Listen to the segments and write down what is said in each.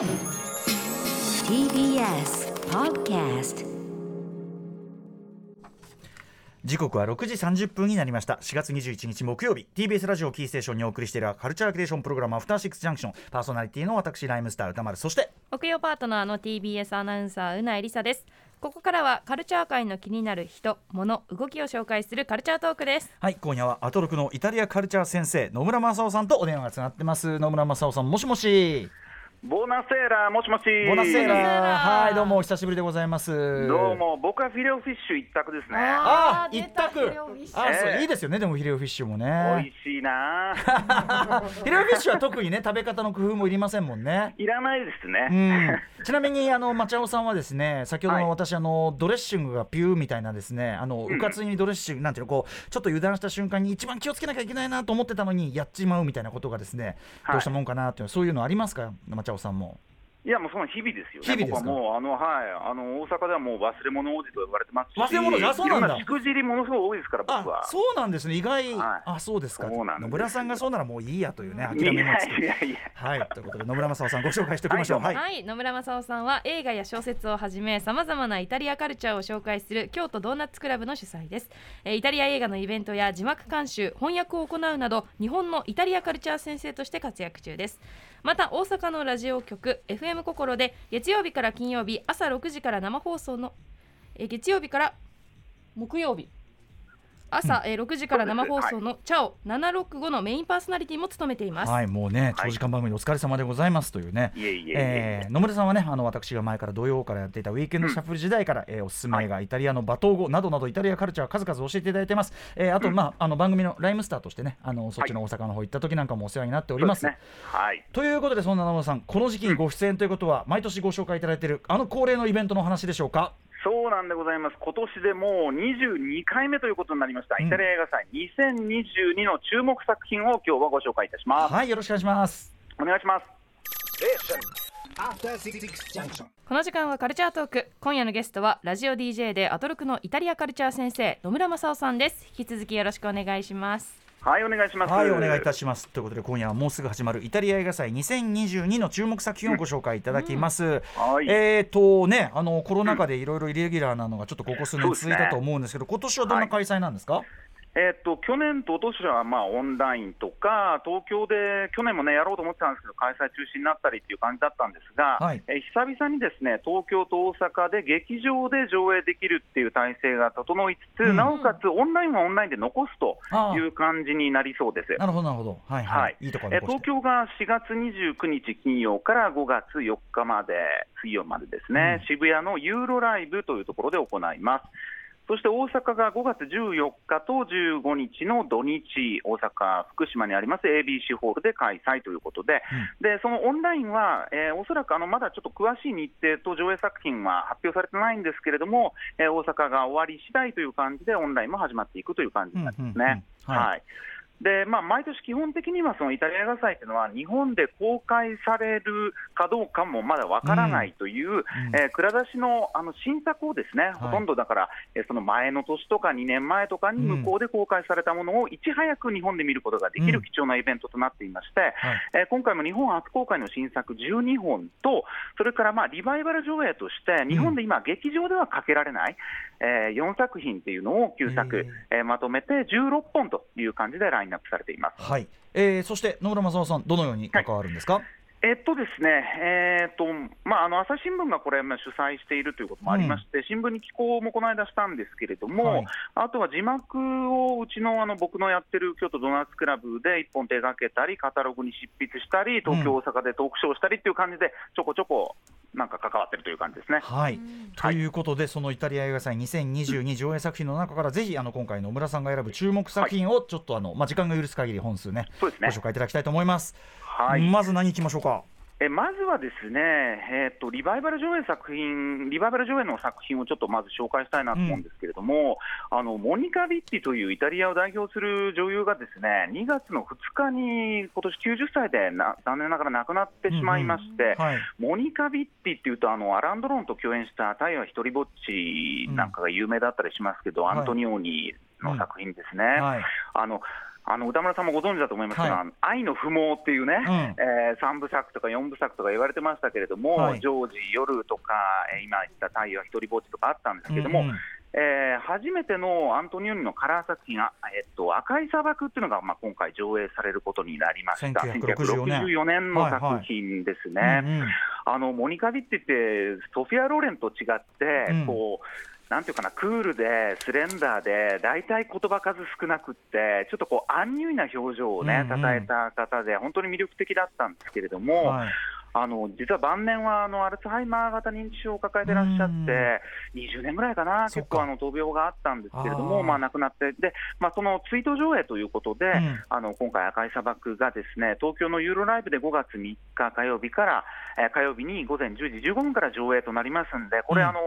TBS Podcast 時刻は6時30分になりました。4月21日木曜日。TBS ラジオキーステーションにお送りしているカルチャークリエーションプログラムアフターシックスジャンクション。パーソナリティの私ライムスター歌丸。そして木曜パートナーの TBS アナウンサーうないりさです。ここからはカルチャー界の気になる人物動きを紹介するカルチャートークです。はい今夜はアトロクのイタリアカルチャー先生野村正夫さんとお電話がつながってます。野村正夫さんもしもし。ボナセーラもしもし。ボナセーララはいどうもお久しぶりでございます。どうも、僕はフィレオフィッシュ一択ですね。あー出た一択。あそうええ。いいですよねでもフィレオフィッシュも美ね味しいな。フィレオフィッシュは特にね食べ方の工夫もいりませんもんね。いらないですうね。ん、ちなみにあの町尾さんはですね先ほどのはい。私、あのドレッシングがピューみたいなですねあの、うかつにドレッシングなんていうのこうちょっと油断した瞬間に一番気をつけなきゃいけないなと思ってたのにやっちまうみたいなことがですね、はい。どうしたもんかなっていうそういうのありますか？町尾さんも。いや、もうその日々ですよね。日々ですか？僕はもう、あの、はい、あの、大阪ではもう忘れ物王子と呼ばれてますし。忘れ物あそうなんだ。いろしくじりものすごい多いですから、僕あは。そうなんですね。意外、はい。あそうですか。そうなんです野村さんがそうならもういいやというね諦めのつやいやいや。はい。ということで野村正夫さんご紹介しておきましょう。ははい。い、野村正夫さんは映画や小説をはじめさまざまなイタリアカルチャーを紹介する京都ドーナツクラブの主催です、えーイタリア映画のイベントや字幕監修翻訳を行うなど日本のイタリアカルチャー先生として活躍中ですまた大阪のラジオ局 FM 心で月曜日から金曜日朝6時から生放送の、え月曜日から木曜日。朝、えー6時から生放送の「チャオ765」のメインパーソナリティも務めています、はい、もうね長時間番組でお疲れ様でございますというね。いえ野村さんはねあの私が前から土曜からやっていたウィークエンドシャッフル時代から、えーおすすめ映画、イタリアの罵倒語などなどイタリアカルチャー数々教えていただいてます、えーあと、まあ、あの番組のライムスターとしてねあのそっちの大阪の方行った時なんかもお世話になっております。そうですね。はい。ということでそんな野村さんこの時期にご出演ということは、毎年ご紹介いただいているあの恒例のイベントの話でしょうか？そうなんでございます。今年でもう22回目ということになりました。うんイタリア映画祭2022の注目作品を今日はご紹介いたします。はいよろしくお願いしますお願いします。この時間はカルチャートーク今夜のゲストはラジオ DJ でアトロクのイタリアカルチャー先生野村正夫さんです引き続きよろしくお願いしますはい、お願いします。はいお願いいたします。ということで今夜はもうすぐ始まるイタリア映画祭2022の注目作品をご紹介いただきます、はい。えーとね、あのコロナ禍でいろいろイレギュラーなのがちょっとここ数年続いたと思うんですけど、今年はどんな開催なんですか、えっと去年と今年はまあオンラインとか、東京で去年もねやろうと思ってたんですけど、開催中止になったりっていう感じだったんですが、はい。えー久々にですね東京と大阪で劇場で上映できるっていう体制が整いつつ、うん。なおかつオンラインはオンラインで残すという感じになりそうです。なるほどなるほど。はいはい、はい。い、いところ東京が4月29日金曜から5月4日まで、水曜までですね、うん。渋谷のユーロライブというところで行います。そして大阪が5月14日と15日の土日、大阪、福島にあります ABC ホールで開催ということで、でそのオンラインは、えーおそらくあのまだちょっと詳しい日程と上映作品は発表されてないんですけれども、えー大阪が終わり次第という感じで、オンラインも始まっていくという感じになりますね。うんうんうん。はい。はいでまあ、毎年、基本的にはそのイタリア映画祭というのは、日本で公開されるかどうかもまだわからないという、えー蔵出しのあの新作をですね、ほとんどだから、えーその前の年とか2年前とかに向こうで公開されたものをいち早く日本で見ることができうんる貴重なイベントとなっていまして、はい。えー今回も日本初公開の新作12本と、それからまあリバイバル上映として、日本で今、劇場ではかけられない、え4作品っていうのを9作、えーまとめて16本という感じでラインナップされています。はいえー、そして野村正夫さんどのように関わるんですか、えっとですね、えーっとまあ、あの朝日新聞がこれ、まあ主催しているということもありまして、新聞に寄稿もこの間したんですけれども、はい。あとは字幕をうちのあの僕のやってる京都ドーナツクラブで一本手がけたり、カタログに執筆したり、東京、うん大阪でトークショーしたりっていう感じで、ちょこちょこなんか関わってるという感じですね。はい、ということで、そのイタリア映画祭2022上映作品の中から、ぜひあの今回、野村さんが選ぶ注目作品をちょっとあの、まあ、時間が許す限り本数ね、そうですね。ご紹介いただきたいと思います。はい。まず何いきましょうか？えまずはですね、えーっとリバイバル上映作品、リバイバル上映の作品をちょっとまず紹介したいなと思うんですけれども、あのモニカ・ビッティというイタリアを代表する女優がですね2月の2日に今年90歳でな残念ながら亡くなってしまいまして、はい、モニカ・ビッティっていうと、あのアラン・ドロンと共演した太陽は一人ぼっちなんかが有名だったりしますけど、はい。アントニオーニの作品ですね。はい、あのあの歌村さんもご存知だと思いますが、はい。愛の不毛っていうね、うん。えー、3部作とか4部作とか言われてましたけれども、はいジョージ、夜とか、えー今言った太陽は一人ぼっちとかあったんですけれども、うんうん。えー初めてのアントニオニのカラー作品、あえっと、赤い砂漠っていうのが、まあ、今回上映されることになりました。1964年。1964年の作品ですね。うんうん。あのモニカ・ビッテって、ソフィア・ローレンと違って、うん。こうなんていうかな、クールで、スレンダーで、大体言葉数少なくって、ちょっとこう、アンニュイな表情をね、うんうん。たたえた方で、本当に魅力的だったんですけれども、はい。あの実は晩年はあのアルツハイマー型認知症を抱えてらっしゃって、20年ぐらいかな、結構あの闘病があったんですけれども、まあ、亡くなって、でまあ、その追悼上映ということで、うん。あの今回、赤い砂漠がですね東京のユーロライブで5月3日火曜日から、えー火曜日に午前10時15分から上映となりますんで、これ、うん。あの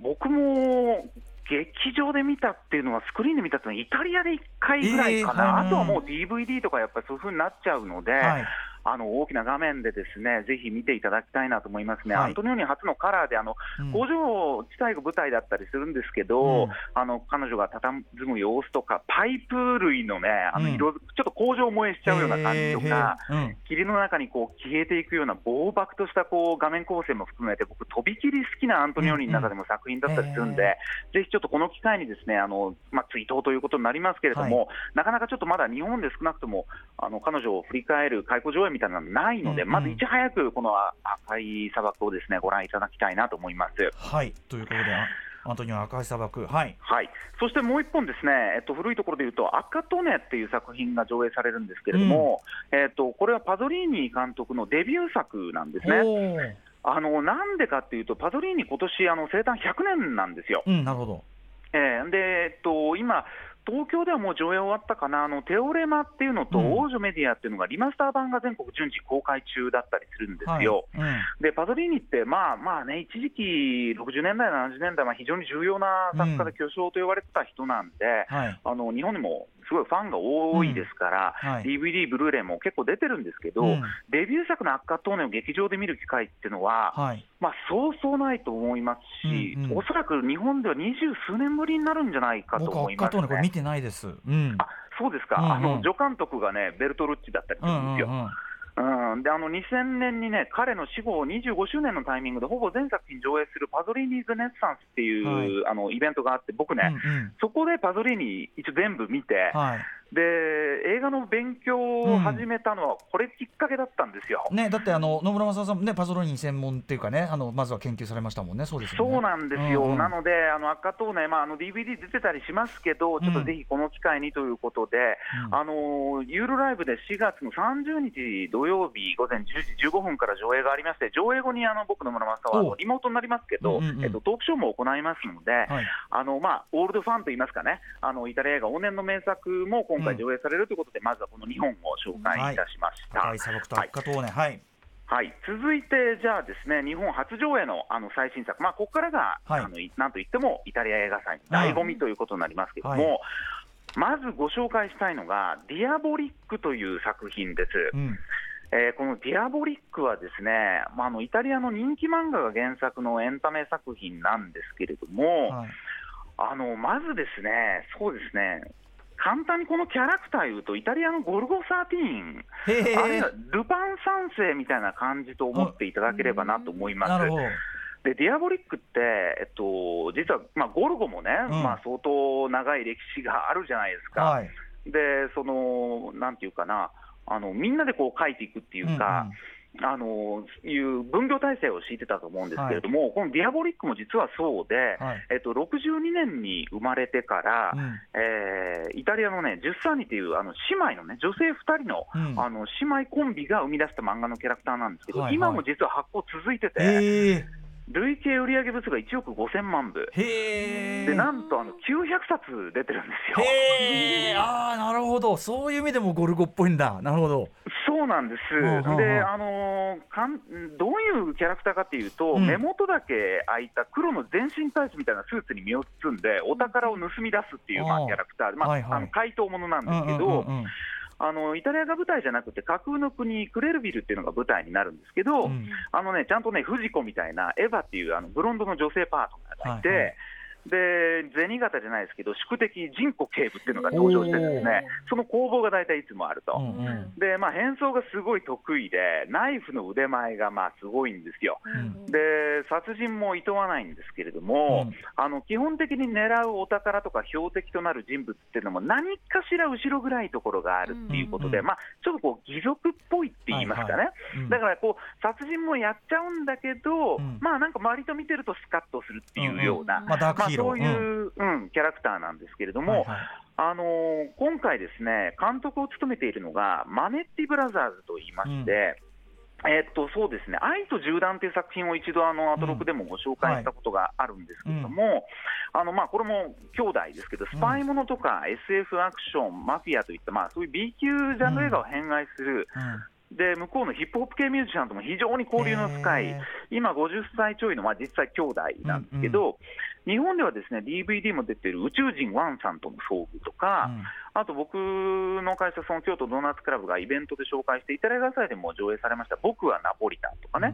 僕も劇場で見たっていうのは、スクリーンで見たっていうのは、イタリアで1回ぐらいかな、えーはいあとはもう DVD とかやっぱりそういう風になっちゃうので。はいあの大きな画面でですねぜひ見ていただきたいなと思いますね、はい。アントニオニ初のカラーであの、うん。工場自体が舞台だったりするんですけど、うん。あの彼女が佇む様子とか、パイプ類のね、あのうん。ちょっと工場燃えしちゃうような感じとか、霧の中にこう消えていくような暴漠としたこう画面構成も含めて、僕、とびきり好きなアントニオニの中でも作品だったりするんで、ぜひちょっとこの機会にですね、あのまあ、追悼ということになりますけれども、なかなかちょっとまだ日本で少なくとも、あの彼女を振り返る開口上映みたいなのないので、うんうん。まずいち早くこの赤い砂漠をですねご覧いただきたいなと思います。はい。ということであアントニオ赤い砂漠。はい。はい、そしてもう一本ですね、えっと、古いところでいうと、赤トネっていう作品が上映されるんですけれども、えっと、これはパゾリーニ監督のデビュー作なんですね。あのなんでかっていうと、パゾリーニ、今年あの生誕100年なんですよ。うんなるほど。えーで、えっと、今、東京ではもう上映終わったかな、あのテオレマっていうのと、うん。王女メディアっていうのが、リマスター版が全国順次公開中だったりするんですよ。はいうん。でパゾリーニって、まあまあね、一時期、60年代、70年代、まあ、非常に重要な作家で巨匠と言われてた人なんで、はい。あの日本にもすごいファンが多いですから、はい。DVD、ブルーレイも結構出てるんですけど、うん。デビュー作の赤トーネを劇場で見る機会っていうのは、はい。まあ、そうそうないと思いますし、うんうん。おそらく日本では二十数年ぶりになるんじゃないかと僕思います、赤とねこれ見ね。てないです。うん。あそうですか、うんうん。あの助監督がね、ベルトルッチだったりすうるんですよ。んうんうんうん、であの2000年にね、彼の死後25周年のタイミングで、ほぼ全作品上映するパゾリーニーズ・ネッサンスっていう、はい。あのイベントがあって、僕ね、うんうん。そこでパゾリーニ一応全部見て、はいで映画の勉強を始めたのは、これきっかけだったんですよ。ね、だってあの野村正さんもねパゾローニ専門っていうかねあのまずは研究されましたもんねそうですよね。そうなんですよ、うんうん。なので、あの赤とね、まあ、あの DVD 出てたりしますけど、ちょっとぜひこの機会にということで、うん。あのユーロライブで4月の30日土曜日午前10時15分から上映がありまして、上映後にあの僕の村正はリモートになりますけど、うんうんうん。えっと、トークショーも行いますので、はい。あのまあ、オールドファンといいますかね、あのイタリア映画往年の名作も今回上映されるということで、まずはこの2本を紹介い。たしました。赤い。はい。はい、続いて、じゃあですね、日本初上映のあの最新作、まあ、ここからが、はい。あのいなんといってもイタリア映画祭の醍醐味ということになりますけれども、はい。まずご紹介したいのが、ディアボリックという作品です。うん。えーこのディアボリックはですね、まあ、あのイタリアの人気漫画が原作のエンタメ作品なんですけれども、はい。あのまずですね、そうですね、簡単にこのキャラクター言うと、イタリアのゴルゴ13、へえあるいはルパン三世みたいな感じと思っていただければなと思います。なるほど。でディアボリックって、えっと、実は、まあ、ゴルゴもね、うんまあ、相当長い歴史があるじゃないですか、はい。でそのなんていうかな、あのみんなでこう書いていくっていうか、あのいう分業体制を敷いてたと思うんですけれども、このディアボリックも実はそうで、はい。えっと、62年に生まれてから、うん。えーイタリアのね、10サーニっていうあの姉妹のね、女性2人の,、うん。あの姉妹コンビが生み出した漫画のキャラクターなんですけど、はいはい。今も実は発行続いてて、へえ累計売上部数が1億5000万部、でなんとあの900冊出てるんですよ。へえああなるほど。そういう意味でもゴルゴっぽいんだ。なるほど。そうなんです、うんうんうん。であのーかんどういうキャラクターかっていうと、うん。目元だけ開いた黒の全身タイツみたいなスーツに身を包んで、お宝を盗み出すっていう、まあ、キャラクター。で、まあはいはい。あの怪盗ものなんでうんうんすけど、うんうんあのイタリアが舞台じゃなくて、架空の国、クレルビルっていうのが舞台になるんですけど、うん。あのね、ちゃんとね、藤子みたいなエヴァっていうあのブロンドの女性パートナーがいて、はいはいで銭形じゃないですけど、宿敵、人骨警部っていうのが登場してですね、その攻防が大体いつもあると。うんうん。で、まあ、変装がすごい得意で、ナイフの腕前がまあすごいんですよ。ん。で、殺人も厭わないんですけれども、うん。あの基本的に狙うお宝とか標的となる人物っていうのも、何かしら後ろ暗いところがあるっていうことで、うん。うんまあ、ちょっとこう義賊っぽいって言いますかね、はいうん。だからこう殺人もやっちゃうんだけど、うん。まあなんか周りと見てるとスカッとするっていうような、まあ、ヒーロー。そういう、うん。キャラクターなんですけれども、はいはい。あのー今回ですね、監督を務めているのが、マネッティブラザーズと言いまして、えーっとそうですね、愛と銃弾という作品を一度、あのアトロクでもご紹介したことがあるんですけれども、あのまあ、これも兄弟ですけど、スパイものとか SF アクション、マフィアといった、まあ、そういう B 級ジャンル映画を偏愛する、で向こうのヒップホップ系ミュージシャンとも非常に交流の深い今50歳ちょいの、まあ、実際兄弟なんですけど、日本ではですね DVD も出てる宇宙人ワンさんとの遭遇とか、うん。あと僕の会社、その京都ドーナツクラブがイベントで紹介して、イタリア画祭でも上映されました、僕はナポリタンとかね、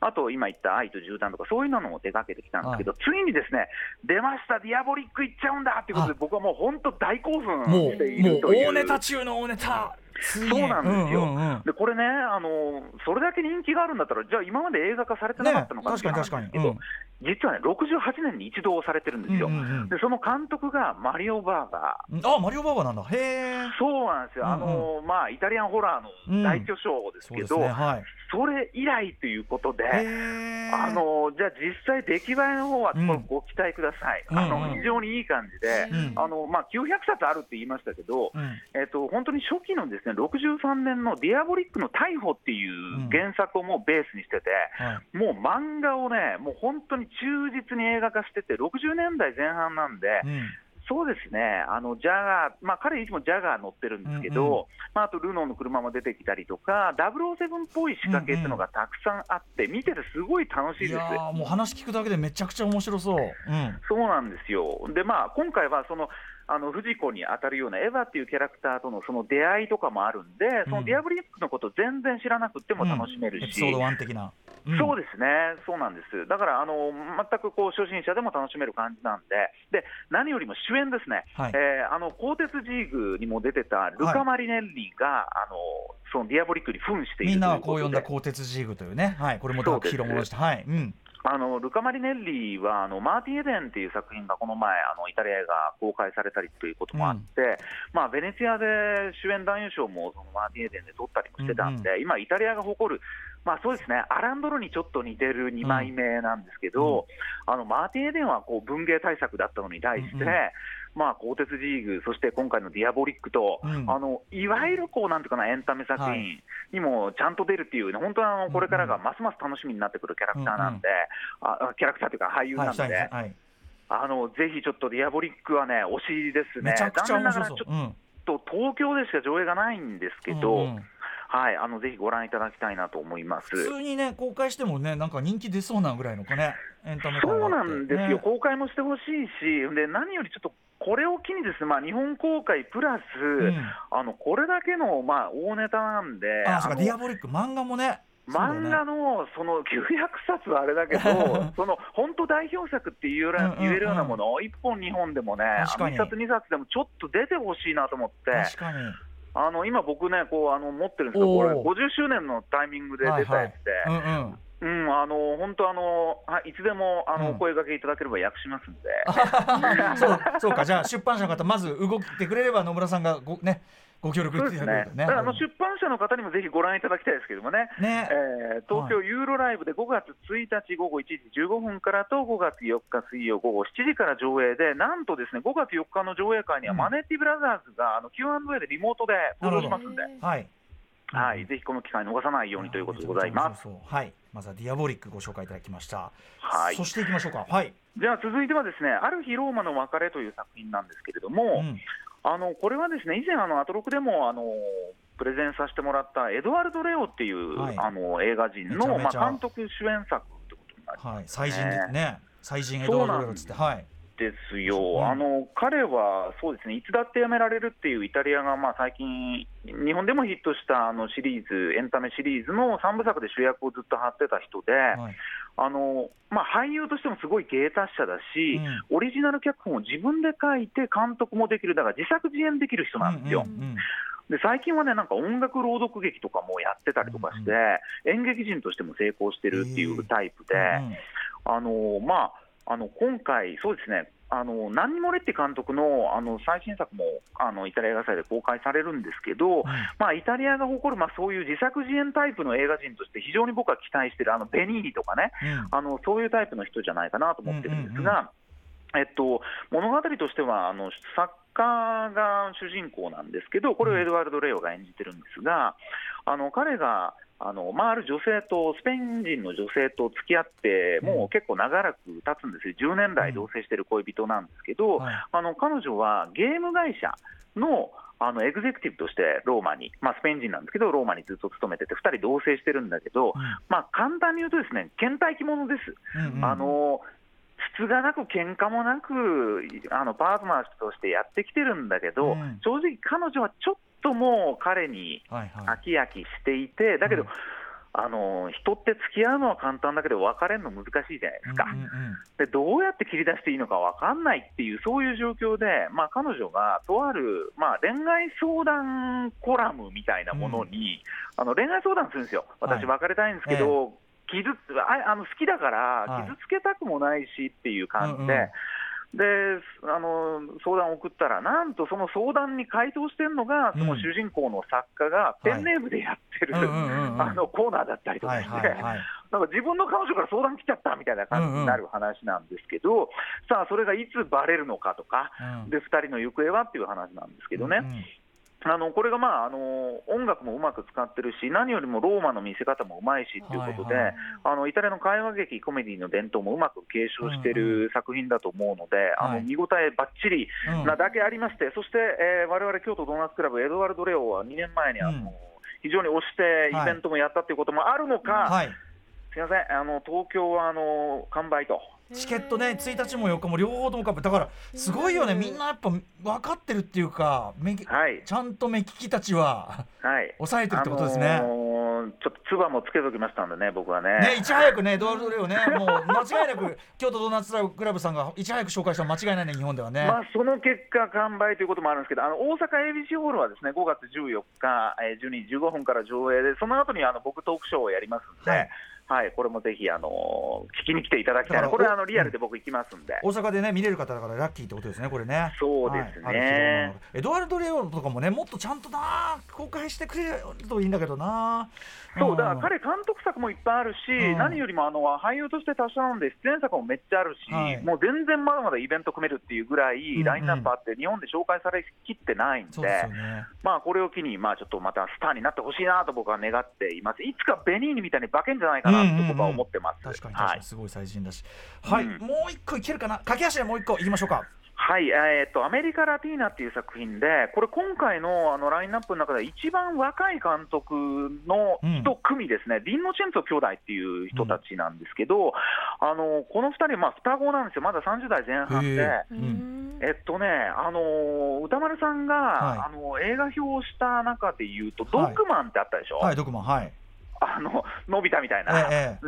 あと今言った愛と絨毯とか、そういうのも手掛けてきたんですけど、ついにですね、出ました、ディアボリックいっちゃうんだっていうことで、僕はもう本当、大興奮もしているという。大ネタ中の大ネタ。そうなんですよ、うんうんうん。でこれねあの、それだけ人気があるんだったら、じゃあ、今まで映画化されてなかったのかねっていう話確かになん。実はね、68年に一度されてるんですよ、うんうんうん。でその監督がマリオ・バーガー。うん。あマリオバーガーなんだ。へえ。そうなんですよ、あのまあ、イタリアンホラーの大巨匠ですけど、そうですね。はい。それ以来ということで。あのじゃあ実際、出来栄えの方はうん。ご期待ください、うんあのうん非常にいい感じで、うんあのまあ、900冊あるって言いましたけど、うん。えっと本当に初期のですね63年のディアボリックの逮捕っていう原作をもうベースにしてて、はい。もう漫画をね、もう本当に忠実に映画化してて、60年代前半なんで、うんそうですね、あのジャガー、まあ、彼、いつもジャガー乗ってるんですけど、うんうんまあ、あとルノーの車も出てきたりとか、007っぽい仕掛けっていうのがたくさんあって、見ててすごい楽しいいです。やーもう話聞くだけでめちゃくちゃ面白そう。うん。そうなんですよ。で、まあ、今回はその、あの不二子に当たるようなエヴァっていうキャラクターとのその出会いとかもあるんで、そのディアボリックのこと全然知らなくても楽しめるし、エピソード1的な。そうでですね、そうなんです。だから、あの全くこう初心者でも楽しめる感じなんで、で何よりも主演ですね、はいえーあの鋼鉄ジーグにも出てたルカ・マリネッリが、あのそのディアボリックに扮しているみんなはというこう呼んだ鋼鉄ジーグというね。はい。これもダークヒーローものでした。はい。うん。あのルカ・マリネッリはあのマーティン・エデンっていう作品がこの前、あのイタリア映画公開されたりということもあって、まあ、ベネチアで主演男優賞もそのマーティン・エデンで取ったりもしてたんで、今、イタリアが誇る、まあ、そうですね、アランドロにちょっと似てる2枚目なんですけど、あのマーティン・エデンはこう文芸大作だったのに対して、うんうんまあ、鋼鉄ジーグ、そして今回のディアボリックと、うんあのいわゆるこうなんていうかなエンタメ作は品にもちゃんと出るっていうね、本当はあのこれからがますます楽しみになってくるキャラクターなんで、ああキャラクターというか俳優は。ないんで、したい。はい。あのぜひちょっとディアボリックはね、推しですね、残念ながらちょ。うん。っと東京でしか上映がないんですけど、うんうんはい、あのぜひご覧いただきたいなと思います。普通にね公開してもねなんか人気出そうなぐらいのかねエンタメ感そうなんですよ、ね公開もしてほしいし、で何よりちょっとこれを機にですね、まあ、日本公開プラス、ん。あのこれだけの、まあ、大ネタなんで、あそうかのディアボリック漫画もね漫画のその900冊はあれだけど、その本当代表作って言えるようなもの、1本、2本でもね、確かに。1冊、2冊でもちょっと出てほしいなと思って、確かに。あの今、僕ね、こうあの持ってるんですけど、これ、おー50周年のタイミングで出たやつで、うんあの本当あの、はい、いつでもあの、うん。お声掛けいただければ訳しますんで。そうそうかじゃあ出版社の方まず動いてくれれば野村さんがごねご協力いただけると。だからあの出版社の方にもぜひご覧いただきたいですけどもね。ね。えー東京ユーロライブで5月1日午後1時15分からと5月4日水曜午後7時から上映で、なんとですね5月4日の上映会にはうん。マネティブラザーズがあの Q&A でリモートで登場しますんで、はい。はい、ぜひこの機会逃さないようにということでございます。すはいまずはディアボリックご紹介いただきました。はい。そしていきましょうか。はい。じゃあ続いてはですね、ある日ローマの別れという作品なんですけれども、うん。あのこれはですね以前、あのアトロクでもあのプレゼンさせてもらったエドワルド・レオっていう、はい。あの映画人のまあ、監督主演作ってことになります。はい。最人でね。最人エドワード・レオってはいですよ、うんあの彼はそうですね、いつだってやめられるっていうイタリアが、まあ、最近、日本でもヒットしたあのシリーズ、エンタメシリーズの3部作で主役をずっと張ってた人で、はい。あのまあ、俳優としてもすごい芸達者だし、オリジナル脚本を自分で書いて監督もできる、だから自作自演できる人なんですよ。うんうんうんで最近はね、なんか音楽朗読劇とかもやってたりとかして、演劇人としても成功してるっていうタイプで、あのまあ、あの今回、そうですね、あのナンニモレッティ監督のあの最新作もあのイタリア映画祭で公開されるんですけど、まあ、イタリアが誇る、まあ、そういう自作自演タイプの映画人として、非常に僕は期待してる、あのベニーニとかね、あの、そういうタイプの人じゃないかなと思ってるんですが。えっと、物語としてはあの作家が主人公なんですけど、これをエドワルド・レオが演じてるんですが、あの彼があのまあ、ある女性と、スペイン人の女性と付き合って、もう結構長らく経つんですよ、10年来同棲してる恋人なんですけど、はい。あの彼女はゲーム会社のあのエグゼクティブとしてローマに、まあ、スペイン人なんですけど、ローマにずっと勤めてて、2人同棲してるんだけど、まあ、簡単に言うと、ですね倦怠期者です。うんうん。あのつがなく喧嘩もなくあのパートナーとしてやってきてるんだけど、うん。正直、彼女はちょっともう彼にはいはい。飽き飽きしていて、だけど、うん。あの人って付き合うのは簡単だけど、別れるの難しいじゃないですか。うんうんうん。でどうやって切り出していいのか分かんないっていう、そういう状況で、まあ、彼女がとある、まあ、恋愛相談コラムみたいなものに、あの恋愛相談するんですよ、私、はい。別れたいんですけど、傷つああの好きだかはい。ら、傷つけたくもないしっていう感じで。うんうんであの相談を送ったら、なんとその相談に回答してるのが、その主人公の作家がペンネームでやってる、うんうんうん。うんあのコーナーだったりとかはいして、はいはいなんか自分の彼女から相談来ちゃったみたいな感じになる話なんですけど、さあ、それがいつバレるのかとか、うん。で2人の行方はっていう話なんですけどね、うんうんあのこれが、まああの音楽もうまく使ってるし、何よりもローマの見せ方もうまいしっていうことで、はいはい。あのイタリアの会話劇、コメディの伝統もうまく継承してる作品だと思うので、あはい。の見応えばっちりうん。なだけありまして、そして、えー、我々京都ドーナツクラブ、エドワルド・レオは2年前にあの、うん。非常に推してイベントもやったということもあるのか、はいすみません、あの東京はあの完売と。チケットね1日も4日も両方とも完売だからすごいよねみんなやっぱ分かってるっていうか目利はいちゃんと目利きたちははい。抑えてるってことですね。あのーちょっと唾もつけときましたんでね、僕はね。ね、いち早くね、エドワルド・レオね、もう間違いなく 京都ドーナツクラブさんがいち早く紹介したの間違いないね、日本ではね。まあ、その結果、完売ということもあるんですけど、あの大阪 ABC ホールはですね5月14日、えー12時15分から上映で、その後にあの僕、トークショーをやりますんで、ははいいこれもぜひ、あのー聞きに来ていただきたいな、これはあのリアルで僕、行きますんで。大阪でね見れる方だからラッキーってことですねこれね。そうですね。はいエドワルド・レオとかもねもっとちゃんとな公開してくれるといいんだけどな。そうだからん彼、監督作もいっぱいあるし、うん。何よりもあの俳優として多なんで、出演作もめっちゃあるし、はい。もう全然まだまだイベント組めるっていうぐらんい、ラインナップあって、日本で紹介されきってないんで、まあ、これを機に、まあ、ちょっとまたスターになってほしいなと僕は願っています。いつかベニーニみたいに化けんじゃないかなと僕は思ってます。確かに確はい。かにすごい最新だし。はい、うん。もう一個いけるかな？駆け足でもう一個いきましょうか。はい、えーっと、アメリカ・ラティーナっていう作品で、これ、今回のあのラインナップの中で一番若い監督の一組ですね、ディンノチェンツォ兄弟っていう人たちなんですけど、あのこの2人、まあ、双子なんですよ、まだ30代前半で。えっとね、あのー歌丸さんが、はい。あの映画表をした中で言うと、はい。ドッグマンってあったでしょ、はいドクマン。はいあののび太みたいな、え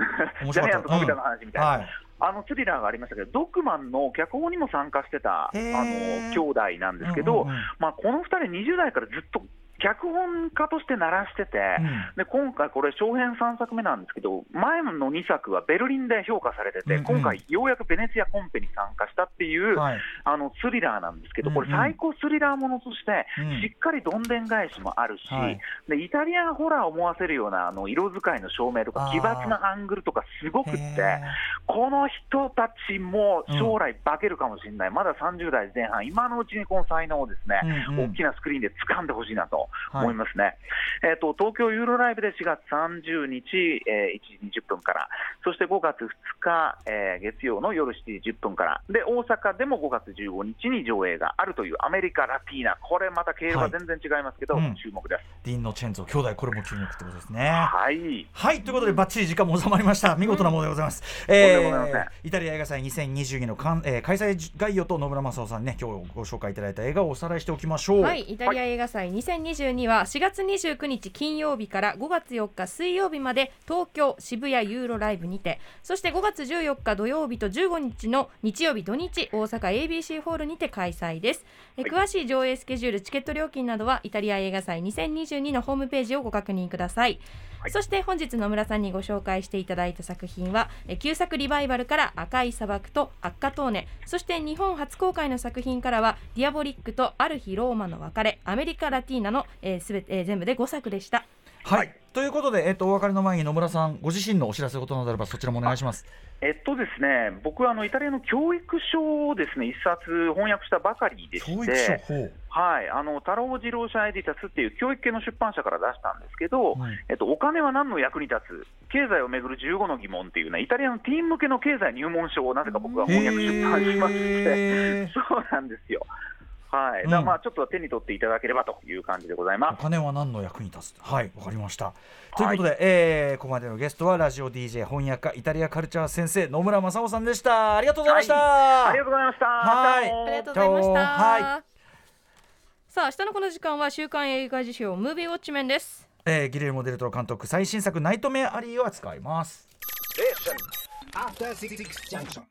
え ジャイアントのび太うんの話みたいな、はい。あのスリラーがありましたけど、ドッグマンの脚本にも参加してたあの兄弟なんですけど、うんうんうん。まあ、この2人、20代からずっと脚本家として鳴らしてて、うん。で今回、これ、長編3作目なんですけど、前の2作はベルリンで評価されてて、うんうん。今回、ようやくベネツィアコンペに参加したっていう、はい。あのスリラーなんですけど、これ、うん。うん最高スリラーものとしてうん、しっかりどんでん返しもあるし、はい。でイタリアンホラーを思わせるようなあの色使いの照明とか、奇抜なアングルとか、すごくって。へこの人たちも将来化けるかもしれない、まだ30代前半、今のうちにこの才能をですね、うんうん。大きなスクリーンで掴んでほしいなと思いますね。えっと東京ユーロライブで4月30日、えー1時20分から、そして5月2日、えー月曜の夜7時10分から、で大阪でも5月15日に上映があるというアメリカ・ラティーナ、これまた経路が全然違いますけど、はいうん。注目です。ディンのチェンゾ兄弟これも注目ってことですね。はい。はいということでバッチリ時間も収まりました。見事なものでございます、とんでえございません。イタリア映画祭2022のかん、えー開催概要と野村正夫さんね今日ご紹介いただいた映画をおさらいしておきましょう。はい、イタリア映画祭2022は4月29日金曜日から5月4日水曜日まで東京渋谷ユーロライブにて。そして5月14日土曜日と15日の日曜日土日大阪 ABC ホールにて開催です、えはい。詳しい上映スケジュールチケット料金などはイタリア映画祭2022のホームページをご確認ください、はい。そして本日野村さんにご紹介していただいた作品はえ旧作リバイバルから赤い砂漠と赤トーネ。そして日本初公開の作品からはディアボリックとある日ローマの別れアメリカラティーナの、えーすべて、えー全部で5作でしたはい、はいということで、えっとお別れの前に野村さんご自身のお知らせ事などあればそちらもお願いします。えっとですね、僕はあのイタリアの教育書をですね一冊翻訳したばかりでして、教育書法。はい、あの太郎次郎社エディタスっていう教育系の出版社から出したんですけど、はいえっと、お金は何の役に立つ、経済をめぐる15の疑問っていうね、イタリアのティーン向けの経済入門書をなぜか僕が翻訳出版しまして、そうなんですよ。はい、うん。だまあちょっと手に取っていただければという感じでございおます。金は何の役に立つ？はいわかりました、ということで、えーここまでのゲストはラジオ DJ 翻訳家イタリアカルチャー先生野村正夫さんでした。ありがとうございました、ありがとうございました。はい。ありがとうございました、はさあ明日のこの時間は週刊映画辞表ムービーウォッチメンです。えーギレルモ・デルトロ監督最新作「ナイトメアリー」を扱います。After Six Junction.